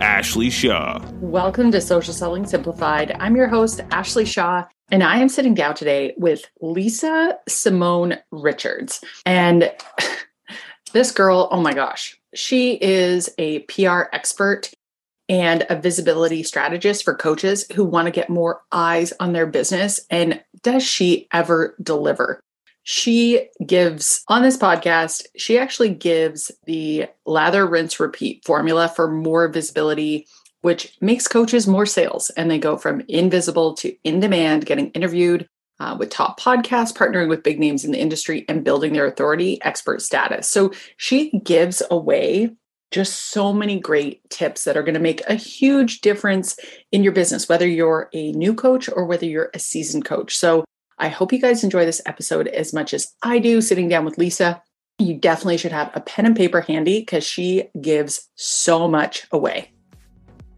Ashley Shaw. Welcome to Social Selling Simplified. I'm your host, Ashley Shaw, and I am sitting down today with Lisa Simone Richards. And this girl, oh my gosh, she is a PR expert and a visibility strategist for coaches who want to get more eyes on their business. And does she ever deliver? She gives on this podcast, she actually gives the lather, rinse, repeat formula for more visibility, which makes coaches more sales. And they go from invisible to in demand, getting interviewed uh, with top podcasts, partnering with big names in the industry, and building their authority expert status. So she gives away just so many great tips that are going to make a huge difference in your business, whether you're a new coach or whether you're a seasoned coach. So I hope you guys enjoy this episode as much as I do sitting down with Lisa. You definitely should have a pen and paper handy because she gives so much away.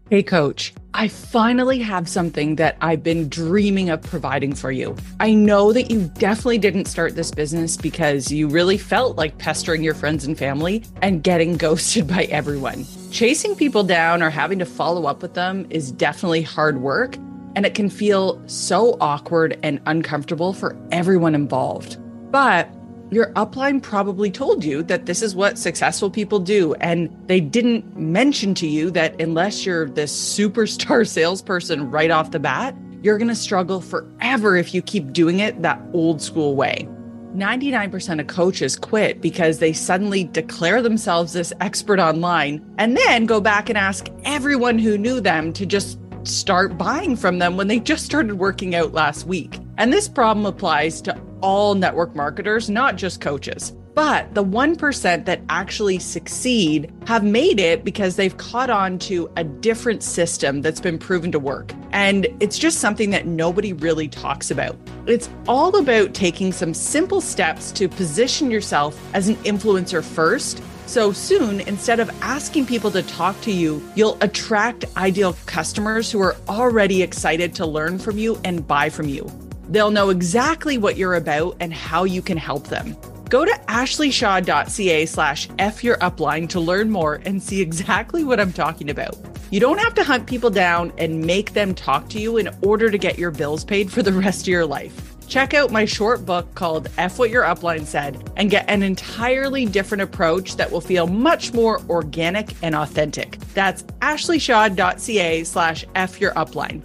Hey, coach, I finally have something that I've been dreaming of providing for you. I know that you definitely didn't start this business because you really felt like pestering your friends and family and getting ghosted by everyone. Chasing people down or having to follow up with them is definitely hard work and it can feel so awkward and uncomfortable for everyone involved. But your upline probably told you that this is what successful people do. And they didn't mention to you that unless you're this superstar salesperson right off the bat, you're going to struggle forever if you keep doing it that old school way. 99% of coaches quit because they suddenly declare themselves this expert online and then go back and ask everyone who knew them to just start buying from them when they just started working out last week. And this problem applies to all network marketers, not just coaches. But the 1% that actually succeed have made it because they've caught on to a different system that's been proven to work. And it's just something that nobody really talks about. It's all about taking some simple steps to position yourself as an influencer first so soon, instead of asking people to talk to you, you'll attract ideal customers who are already excited to learn from you and buy from you. They'll know exactly what you're about and how you can help them. Go to ashleyshaw.ca slash F your upline to learn more and see exactly what I'm talking about. You don't have to hunt people down and make them talk to you in order to get your bills paid for the rest of your life. Check out my short book called F What Your Upline Said and get an entirely different approach that will feel much more organic and authentic. That's ashleyshaw.ca slash F Your Upline.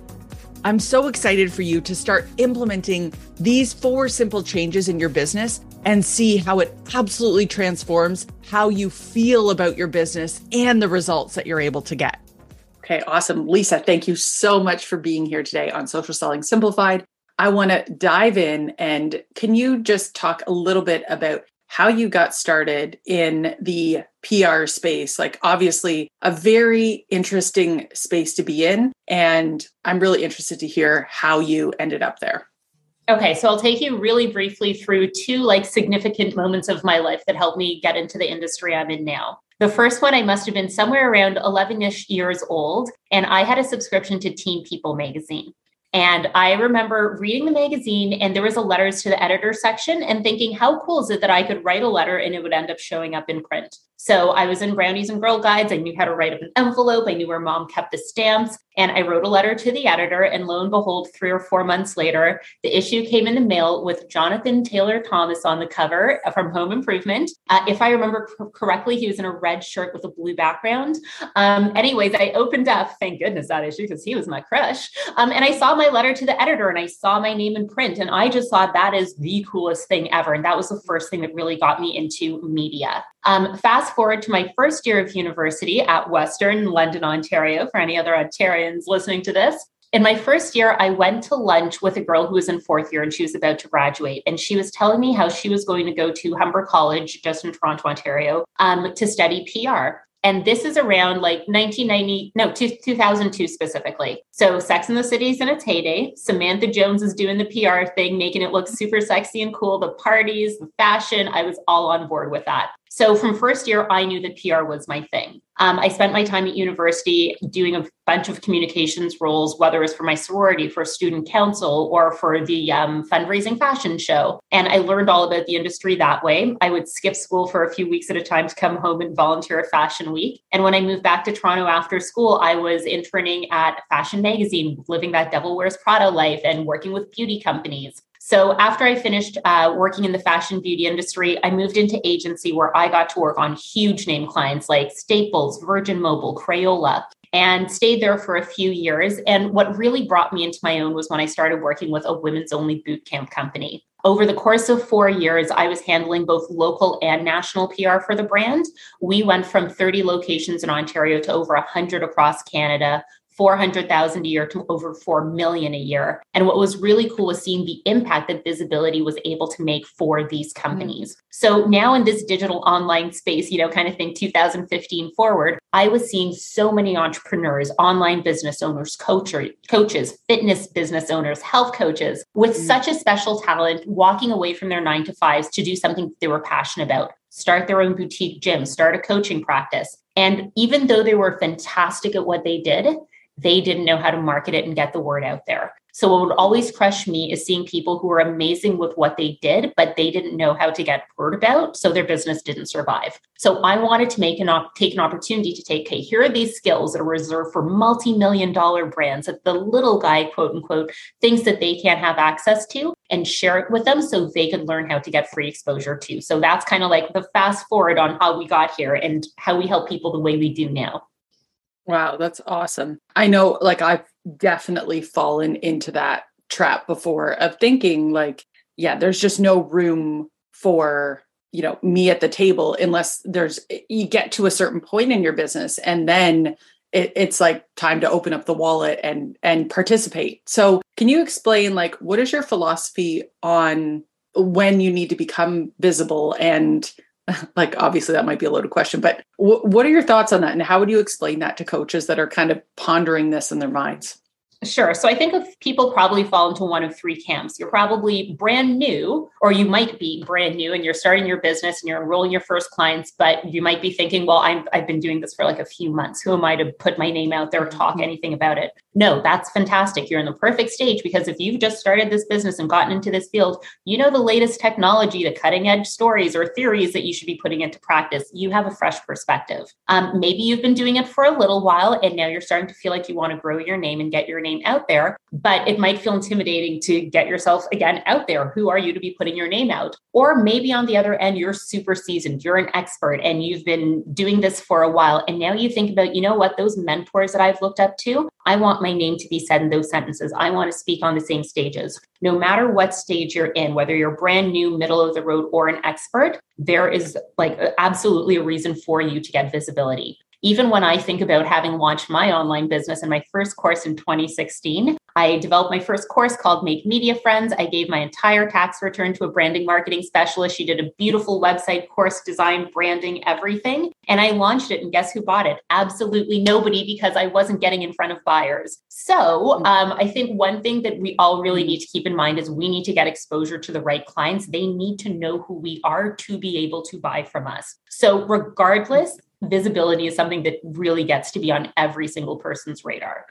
I'm so excited for you to start implementing these four simple changes in your business and see how it absolutely transforms how you feel about your business and the results that you're able to get. Okay, awesome. Lisa, thank you so much for being here today on Social Selling Simplified. I want to dive in and can you just talk a little bit about how you got started in the PR space? Like, obviously, a very interesting space to be in. And I'm really interested to hear how you ended up there. Okay, so I'll take you really briefly through two like significant moments of my life that helped me get into the industry I'm in now. The first one, I must have been somewhere around 11 ish years old, and I had a subscription to Teen People magazine. And I remember reading the magazine, and there was a letters to the editor section, and thinking, how cool is it that I could write a letter and it would end up showing up in print? So I was in Brownies and Girl Guides. I knew how to write up an envelope. I knew where mom kept the stamps. And I wrote a letter to the editor, and lo and behold, three or four months later, the issue came in the mail with Jonathan Taylor Thomas on the cover from Home Improvement. Uh, if I remember correctly, he was in a red shirt with a blue background. Um, anyways, I opened up, thank goodness that issue, because he was my crush. Um, and I saw my letter to the editor and I saw my name in print. And I just thought that is the coolest thing ever. And that was the first thing that really got me into media. Um, fast forward to my first year of university at Western London, Ontario, for any other Listening to this. In my first year, I went to lunch with a girl who was in fourth year and she was about to graduate. And she was telling me how she was going to go to Humber College, just in Toronto, Ontario, um, to study PR. And this is around like 1990, no, 2002 specifically. So Sex and the City is in its heyday. Samantha Jones is doing the PR thing, making it look super sexy and cool. The parties, the fashion, I was all on board with that. So from first year, I knew that PR was my thing. Um, I spent my time at university doing a bunch of communications roles, whether it was for my sorority, for student council, or for the um, fundraising fashion show. And I learned all about the industry that way. I would skip school for a few weeks at a time to come home and volunteer at Fashion Week. And when I moved back to Toronto after school, I was interning at Fashion Magazine, living that Devil Wears Prada life and working with beauty companies. So after I finished uh, working in the fashion beauty industry, I moved into agency where I got to work on huge name clients like Staples, Virgin Mobile, Crayola, and stayed there for a few years. And what really brought me into my own was when I started working with a women's only boot camp company. Over the course of four years, I was handling both local and national PR for the brand. We went from 30 locations in Ontario to over 100 across Canada 400,000 a year to over 4 million a year. And what was really cool was seeing the impact that visibility was able to make for these companies. Mm-hmm. So now in this digital online space, you know, kind of think 2015 forward, I was seeing so many entrepreneurs, online business owners, coacher, coaches, fitness business owners, health coaches with mm-hmm. such a special talent walking away from their 9 to 5s to do something they were passionate about start their own boutique gym, start a coaching practice. And even though they were fantastic at what they did, they didn't know how to market it and get the word out there. So what would always crush me is seeing people who were amazing with what they did, but they didn't know how to get word about, so their business didn't survive. So I wanted to make an op- take an opportunity to take, okay, here are these skills that are reserved for multi-million dollar brands that the little guy, quote unquote, thinks that they can't have access to and share it with them so they could learn how to get free exposure too. So that's kind of like the fast forward on how we got here and how we help people the way we do now. Wow, that's awesome. I know, like, I've definitely fallen into that trap before of thinking, like, yeah, there's just no room for, you know, me at the table unless there's, you get to a certain point in your business and then it, it's like time to open up the wallet and and participate so can you explain like what is your philosophy on when you need to become visible and like obviously that might be a loaded question but w- what are your thoughts on that and how would you explain that to coaches that are kind of pondering this in their minds Sure. So I think if people probably fall into one of three camps. You're probably brand new, or you might be brand new and you're starting your business and you're enrolling your first clients, but you might be thinking, well, i have been doing this for like a few months. Who am I to put my name out there or talk mm-hmm. anything about it? No, that's fantastic. You're in the perfect stage because if you've just started this business and gotten into this field, you know the latest technology, the cutting edge stories or theories that you should be putting into practice. You have a fresh perspective. Um, maybe you've been doing it for a little while and now you're starting to feel like you want to grow your name and get your name out there, but it might feel intimidating to get yourself again out there. Who are you to be putting your name out? Or maybe on the other end, you're super seasoned, you're an expert, and you've been doing this for a while. And now you think about, you know what, those mentors that I've looked up to, I want my name to be said in those sentences. I want to speak on the same stages. No matter what stage you're in, whether you're brand new, middle of the road, or an expert, there is like absolutely a reason for you to get visibility even when I think about having launched my online business in my first course in 2016, I developed my first course called Make Media Friends. I gave my entire tax return to a branding marketing specialist. She did a beautiful website, course design, branding, everything. And I launched it. And guess who bought it? Absolutely nobody because I wasn't getting in front of buyers. So um, I think one thing that we all really need to keep in mind is we need to get exposure to the right clients. They need to know who we are to be able to buy from us. So, regardless, visibility is something that really gets to be on every single person's radar.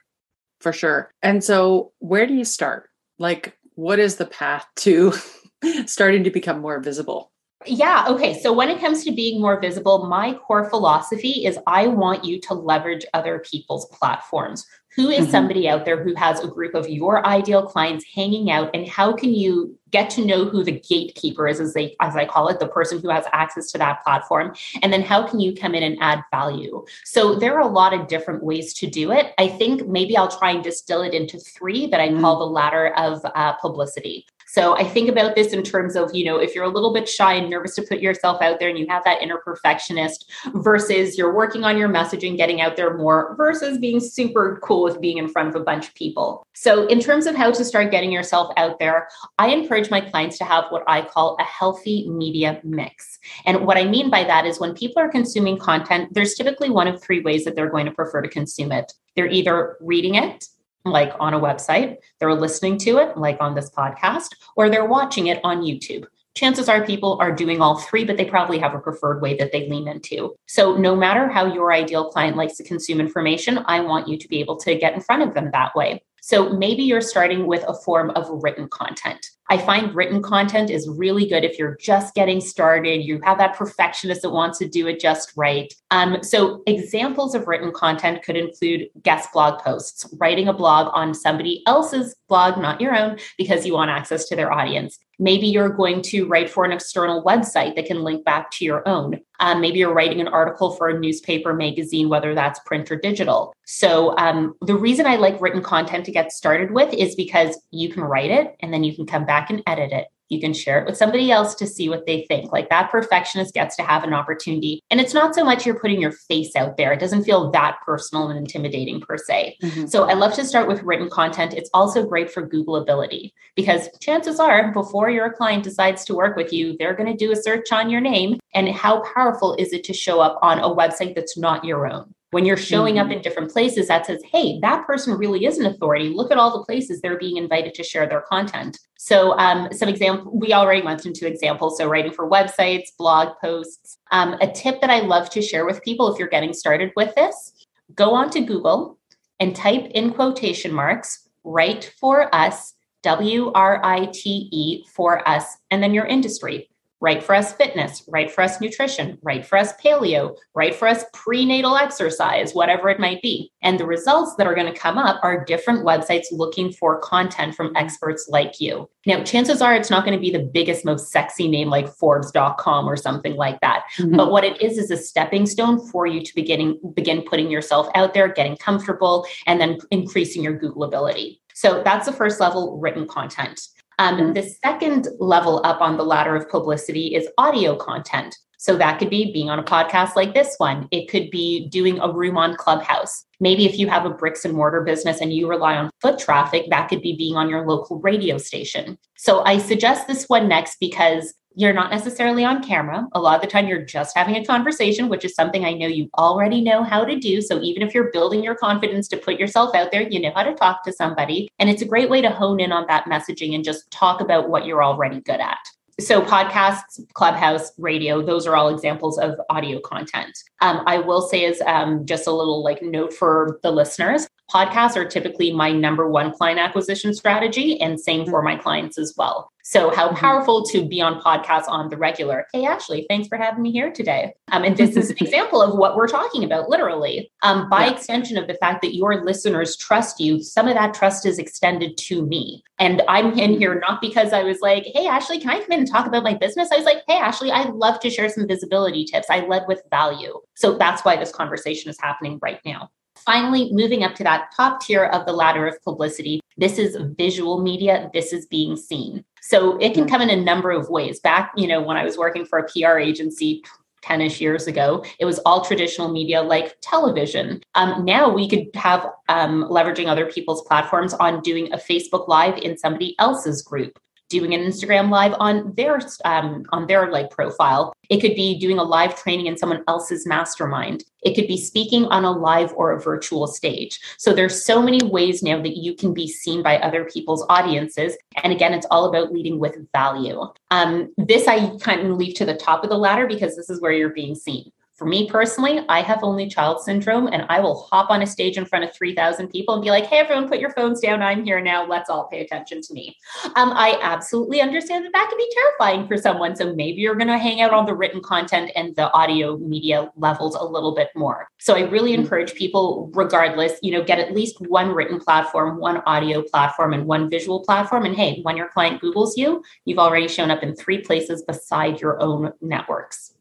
For sure. And so, where do you start? Like, what is the path to starting to become more visible? Yeah. Okay. So when it comes to being more visible, my core philosophy is I want you to leverage other people's platforms. Who is mm-hmm. somebody out there who has a group of your ideal clients hanging out, and how can you get to know who the gatekeeper is, as they as I call it, the person who has access to that platform, and then how can you come in and add value? So there are a lot of different ways to do it. I think maybe I'll try and distill it into three that I mm-hmm. call the ladder of uh, publicity. So I think about this in terms of, you know, if you're a little bit shy and nervous to put yourself out there and you have that inner perfectionist versus you're working on your messaging, getting out there more versus being super cool with being in front of a bunch of people. So in terms of how to start getting yourself out there, I encourage my clients to have what I call a healthy media mix. And what I mean by that is when people are consuming content, there's typically one of three ways that they're going to prefer to consume it. They're either reading it, like on a website, they're listening to it, like on this podcast, or they're watching it on YouTube. Chances are people are doing all three, but they probably have a preferred way that they lean into. So, no matter how your ideal client likes to consume information, I want you to be able to get in front of them that way. So maybe you're starting with a form of written content. I find written content is really good if you're just getting started. You have that perfectionist that wants to do it just right. Um, so, examples of written content could include guest blog posts, writing a blog on somebody else's blog, not your own, because you want access to their audience. Maybe you're going to write for an external website that can link back to your own. Um, maybe you're writing an article for a newspaper, magazine, whether that's print or digital. So, um, the reason I like written content to get started with is because you can write it and then you can come back and edit it. You can share it with somebody else to see what they think. Like that perfectionist gets to have an opportunity. And it's not so much you're putting your face out there, it doesn't feel that personal and intimidating per se. Mm-hmm. So I love to start with written content. It's also great for Googleability because chances are, before your client decides to work with you, they're going to do a search on your name. And how powerful is it to show up on a website that's not your own? When you're showing mm-hmm. up in different places that says hey that person really is an authority. Look at all the places they're being invited to share their content. So um, some example we already went into examples so writing for websites blog posts. Um, a tip that i love to share with people if you're getting started with this go on to google and type in quotation marks write for us w-r-i-t-e for us and then your industry Write for us fitness, write for us nutrition, write for us paleo, write for us prenatal exercise, whatever it might be. And the results that are going to come up are different websites looking for content from experts like you. Now, chances are it's not going to be the biggest, most sexy name like Forbes.com or something like that. Mm-hmm. But what it is is a stepping stone for you to beginning begin putting yourself out there, getting comfortable, and then increasing your Googleability. So that's the first level written content. Um, mm-hmm. The second level up on the ladder of publicity is audio content. So that could be being on a podcast like this one. It could be doing a room on Clubhouse. Maybe if you have a bricks and mortar business and you rely on foot traffic, that could be being on your local radio station. So I suggest this one next because you're not necessarily on camera. A lot of the time, you're just having a conversation, which is something I know you already know how to do. So, even if you're building your confidence to put yourself out there, you know how to talk to somebody. And it's a great way to hone in on that messaging and just talk about what you're already good at. So, podcasts, clubhouse, radio, those are all examples of audio content. Um, I will say, as um, just a little like note for the listeners, podcasts are typically my number one client acquisition strategy, and same for my clients as well. So, how mm-hmm. powerful to be on podcasts on the regular. Hey, Ashley, thanks for having me here today. Um, and this is an example of what we're talking about, literally. Um, by yeah. extension of the fact that your listeners trust you, some of that trust is extended to me. And I'm in mm-hmm. here not because I was like, hey, Ashley, can I come in and talk about my business? I was like, hey, Ashley, I'd love to share some visibility tips. I led with value. So, that's why this conversation is happening right now. Finally, moving up to that top tier of the ladder of publicity, this is visual media, this is being seen. So it can come in a number of ways. Back, you know, when I was working for a PR agency 10 ish years ago, it was all traditional media like television. Um, now we could have um, leveraging other people's platforms on doing a Facebook Live in somebody else's group doing an Instagram live on their um, on their like profile. It could be doing a live training in someone else's mastermind. It could be speaking on a live or a virtual stage. So there's so many ways now that you can be seen by other people's audiences. And again, it's all about leading with value. Um, this I kind of leave to the top of the ladder because this is where you're being seen For me personally, I have only child syndrome and I will hop on a stage in front of 3,000 people and be like, hey, everyone, put your phones down. I'm here now. Let's all pay attention to me. Um, I absolutely understand that that can be terrifying for someone. So maybe you're going to hang out on the written content and the audio media levels a little bit more. So I really mm-hmm. encourage people, regardless, you know, get at least one written platform, one audio platform, and one visual platform. And hey, when your client Googles you, you've already shown up in three places beside your own networks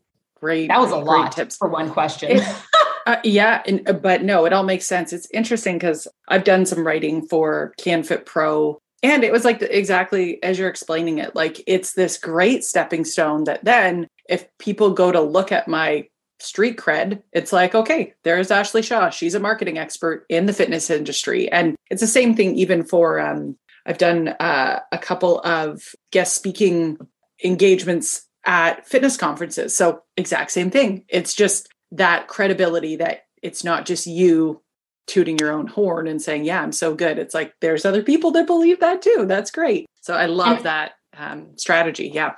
great. That was a lot tips for one question. It, uh, yeah, and, uh, but no, it all makes sense. It's interesting because I've done some writing for CanFit Pro, and it was like exactly as you're explaining it. Like it's this great stepping stone that then, if people go to look at my street cred, it's like, okay, there's Ashley Shaw. She's a marketing expert in the fitness industry, and it's the same thing even for. Um, I've done uh, a couple of guest speaking engagements at fitness conferences. So, exact same thing. It's just that credibility that it's not just you tooting your own horn and saying, Yeah, I'm so good. It's like there's other people that believe that too. That's great. So, I love and that um, strategy. Yeah.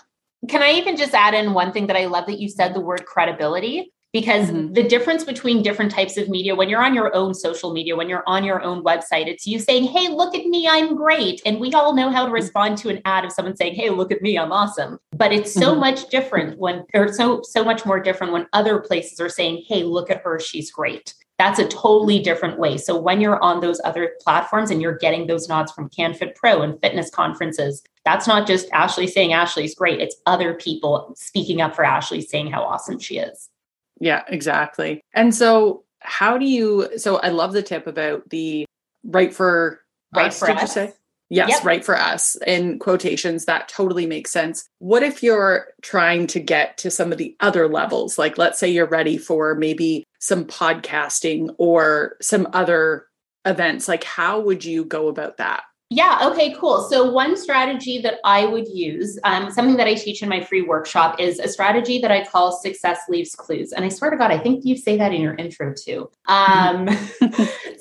Can I even just add in one thing that I love that you said the word credibility? Because mm-hmm. the difference between different types of media when you're on your own social media when you're on your own website it's you saying hey look at me i'm great and we all know how to respond to an ad of someone saying hey look at me i'm awesome but it's so mm-hmm. much different when or so so much more different when other places are saying hey look at her she's great that's a totally different way. So when you're on those other platforms and you're getting those nods from CanFit Pro and fitness conferences, that's not just Ashley saying Ashley's great. It's other people speaking up for Ashley saying how awesome she is. Yeah, exactly. And so how do you so I love the tip about the right for right us, for did us. you say? Yes, yep. write for us in quotations. That totally makes sense. What if you're trying to get to some of the other levels? Like, let's say you're ready for maybe some podcasting or some other events. Like, how would you go about that? Yeah. Okay, cool. So, one strategy that I would use, um, something that I teach in my free workshop, is a strategy that I call success leaves clues. And I swear to God, I think you say that in your intro too. Um,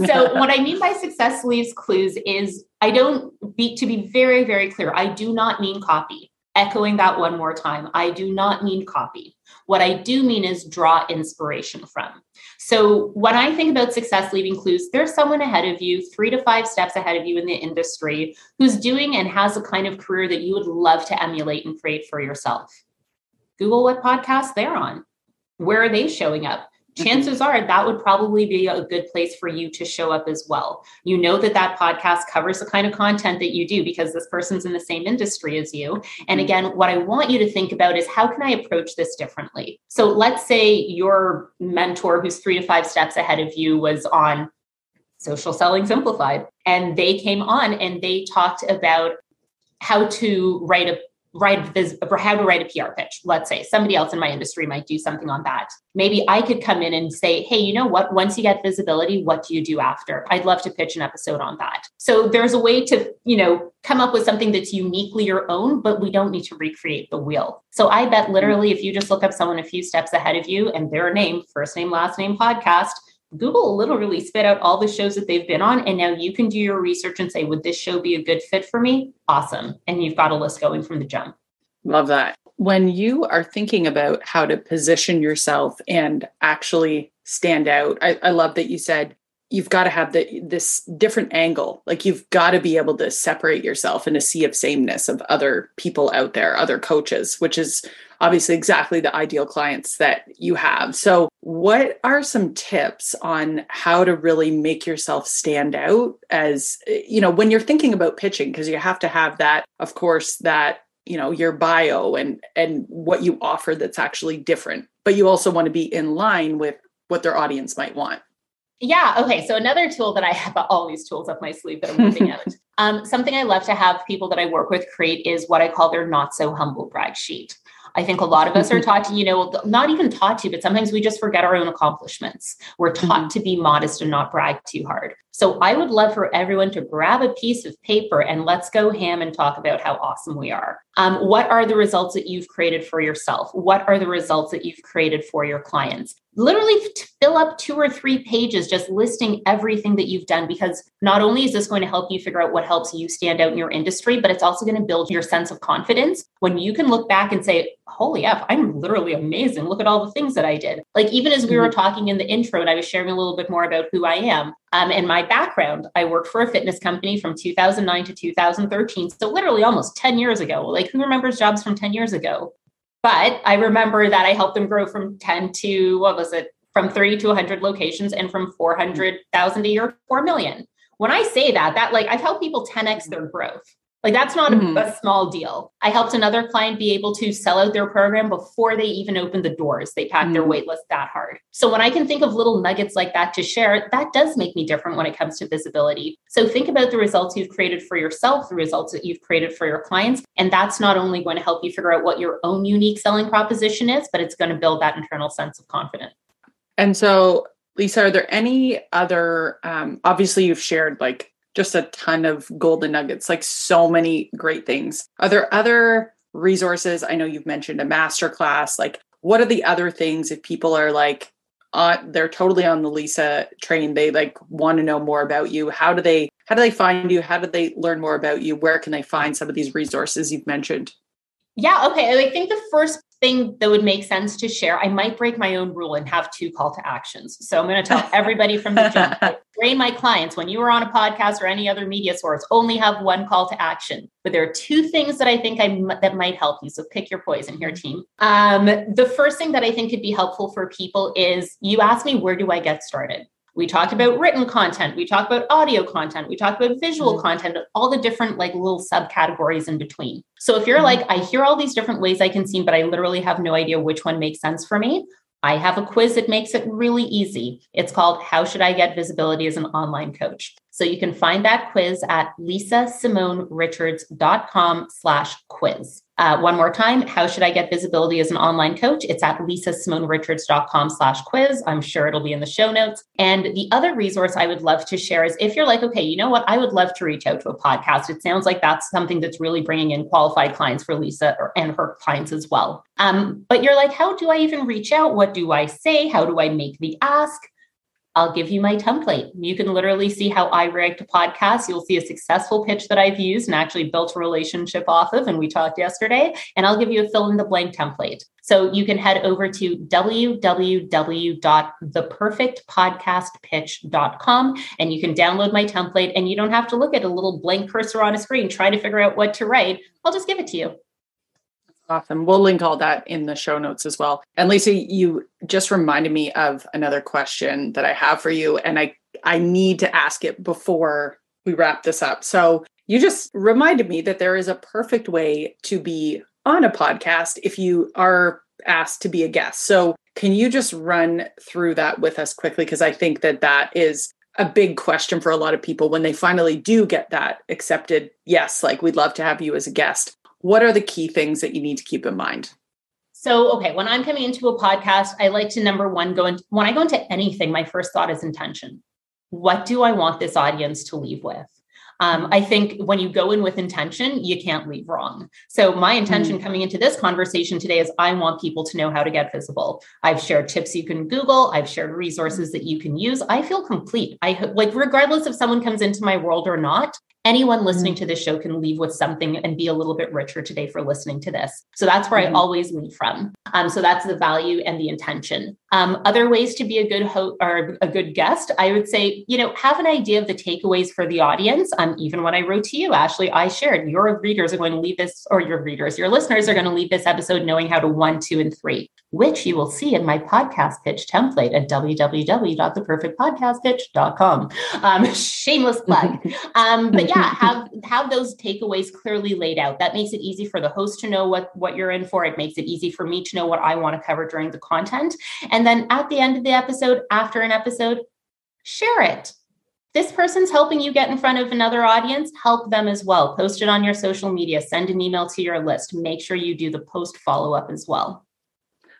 so, what I mean by success leaves clues is I don't be, to be very, very clear, I do not mean copy. Echoing that one more time, I do not mean copy. What I do mean is draw inspiration from. So when I think about success leaving clues, there's someone ahead of you, three to five steps ahead of you in the industry, who's doing and has a kind of career that you would love to emulate and create for yourself. Google what podcast they're on. Where are they showing up? Mm-hmm. chances are that would probably be a good place for you to show up as well. You know that that podcast covers the kind of content that you do because this person's in the same industry as you. And mm-hmm. again, what I want you to think about is how can I approach this differently? So let's say your mentor who's three to five steps ahead of you was on social selling simplified and they came on and they talked about how to write a write for how to write a PR pitch. Let's say somebody else in my industry might do something on that. Maybe I could come in and say, hey, you know what? Once you get visibility, what do you do after? I'd love to pitch an episode on that. So there's a way to, you know, come up with something that's uniquely your own, but we don't need to recreate the wheel. So I bet literally if you just look up someone a few steps ahead of you and their name, first name, last name, podcast, Google literally spit out all the shows that they've been on. And now you can do your research and say, would this show be a good fit for me? Awesome. And you've got a list going from the jump. Love that. When you are thinking about how to position yourself and actually stand out, I, I love that you said you've got to have the, this different angle. Like you've got to be able to separate yourself in a sea of sameness of other people out there, other coaches, which is obviously exactly the ideal clients that you have. So, what are some tips on how to really make yourself stand out as, you know, when you're thinking about pitching because you have to have that, of course, that you know your bio and and what you offer that's actually different but you also want to be in line with what their audience might want yeah. Okay. So another tool that I have all these tools up my sleeve that I'm working out. Um, something I love to have people that I work with create is what I call their not so humble brag sheet. I think a lot of us are taught to, you know, not even taught to, but sometimes we just forget our own accomplishments. We're taught mm-hmm. to be modest and not brag too hard. So I would love for everyone to grab a piece of paper and let's go ham and talk about how awesome we are. Um, what are the results that you've created for yourself? What are the results that you've created for your clients? literally fill up two or three pages just listing everything that you've done because not only is this going to help you figure out what helps you stand out in your industry but it's also going to build your sense of confidence when you can look back and say holy f i'm literally amazing look at all the things that i did like even as we were mm-hmm. talking in the intro and i was sharing a little bit more about who i am um, and my background i worked for a fitness company from 2009 to 2013 so literally almost 10 years ago like who remembers jobs from 10 years ago but I remember that I helped them grow from 10 to what was it? From 30 to 100 locations and from 400,000 a year, to 4 million. When I say that, that like I've helped people 10x their growth. Like that's not mm-hmm. a, a, small deal. I helped another client be able to sell out their program before they even opened the doors. They packed mm-hmm. their waitlist that hard. So when I can think of little nuggets like that to share, that does make me different when it comes to visibility. So think about the results you've created for yourself, the results that you've created for your clients. And that's not only going to help you figure out what your own unique selling proposition is, but it's going to build that internal sense of confidence. And so Lisa, are there any other, um, obviously you've shared like just a ton of golden nuggets, like so many great things. Are there other resources? I know you've mentioned a masterclass. Like, what are the other things if people are like, uh, they're totally on the Lisa train. They like want to know more about you. How do they how do they find you? How do they learn more about you? Where can they find some of these resources you've mentioned? Yeah, okay. I think the first thing that would make sense to share, I might break my own rule and have two call to actions. So I'm going to tell everybody from the jump, train my clients when you are on a podcast or any other media source, only have one call to action. But there are two things that I think I that might help you. So pick your poison here, team. Um, the first thing that I think could be helpful for people is you ask me, where do I get started? We talked about written content. We talked about audio content. We talked about visual mm-hmm. content, all the different like little subcategories in between. So if you're mm-hmm. like, I hear all these different ways I can seem but I literally have no idea which one makes sense for me, I have a quiz that makes it really easy. It's called How Should I Get Visibility as an Online Coach? So you can find that quiz at lisasimonerichards.com slash quiz. Uh, one more time, how should I get visibility as an online coach? It's at lisasimonerichards.com slash quiz. I'm sure it'll be in the show notes. And the other resource I would love to share is if you're like, okay, you know what? I would love to reach out to a podcast. It sounds like that's something that's really bringing in qualified clients for Lisa or, and her clients as well. Um, but you're like, how do I even reach out? What do I say? How do I make the ask? I'll give you my template. You can literally see how I react to podcasts. You'll see a successful pitch that I've used and actually built a relationship off of. And we talked yesterday. And I'll give you a fill in the blank template. So you can head over to www.theperfectpodcastpitch.com and you can download my template. And you don't have to look at a little blank cursor on a screen, try to figure out what to write. I'll just give it to you. Awesome. We'll link all that in the show notes as well. And Lisa, you just reminded me of another question that I have for you, and I I need to ask it before we wrap this up. So you just reminded me that there is a perfect way to be on a podcast if you are asked to be a guest. So can you just run through that with us quickly? Because I think that that is a big question for a lot of people when they finally do get that accepted. Yes, like we'd love to have you as a guest what are the key things that you need to keep in mind? So, okay, when I'm coming into a podcast, I like to number one go into when I go into anything, my first thought is intention. What do I want this audience to leave with? Um, I think when you go in with intention, you can't leave wrong. So, my intention mm. coming into this conversation today is I want people to know how to get visible. I've shared tips you can Google, I've shared resources that you can use. I feel complete. I like, regardless if someone comes into my world or not, anyone listening mm. to this show can leave with something and be a little bit richer today for listening to this. So that's where mm-hmm. I always leave from. Um, so that's the value and the intention. Um, other ways to be a good host or a good guest, I would say, you know, have an idea of the takeaways for the audience. Um, even when I wrote to you, Ashley, I shared your readers are going to leave this, or your readers, your listeners are going to leave this episode knowing how to one, two, and three, which you will see in my podcast pitch template at www.theperfectpodcastpitch.com. Um, shameless plug. Um, but yeah, have have those takeaways clearly laid out. That makes it easy for the host to know what what you're in for. It makes it easy for me to know what I want to cover during the content. And then at the end of the episode, after an episode, share it. This person's helping you get in front of another audience, help them as well. Post it on your social media, send an email to your list. Make sure you do the post follow up as well.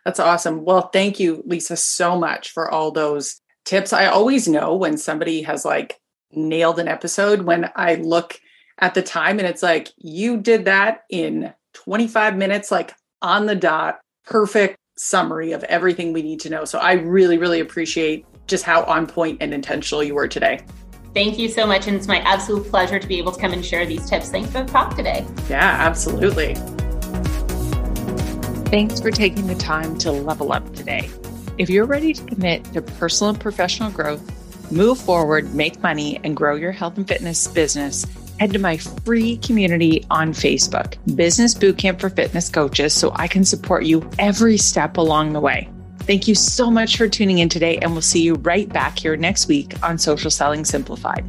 That's awesome. Well, thank you, Lisa, so much for all those tips. I always know when somebody has like nailed an episode when I look at the time and it's like, you did that in 25 minutes, like on the dot, perfect summary of everything we need to know. So I really, really appreciate just how on point and intentional you were today. Thank you so much. And it's my absolute pleasure to be able to come and share these tips. Thanks for the talk today. Yeah, absolutely. Thanks for taking the time to level up today. If you're ready to commit to personal and professional growth, move forward, make money, and grow your health and fitness business, head to my free community on Facebook, Business Bootcamp for Fitness Coaches, so I can support you every step along the way. Thank you so much for tuning in today, and we'll see you right back here next week on Social Selling Simplified.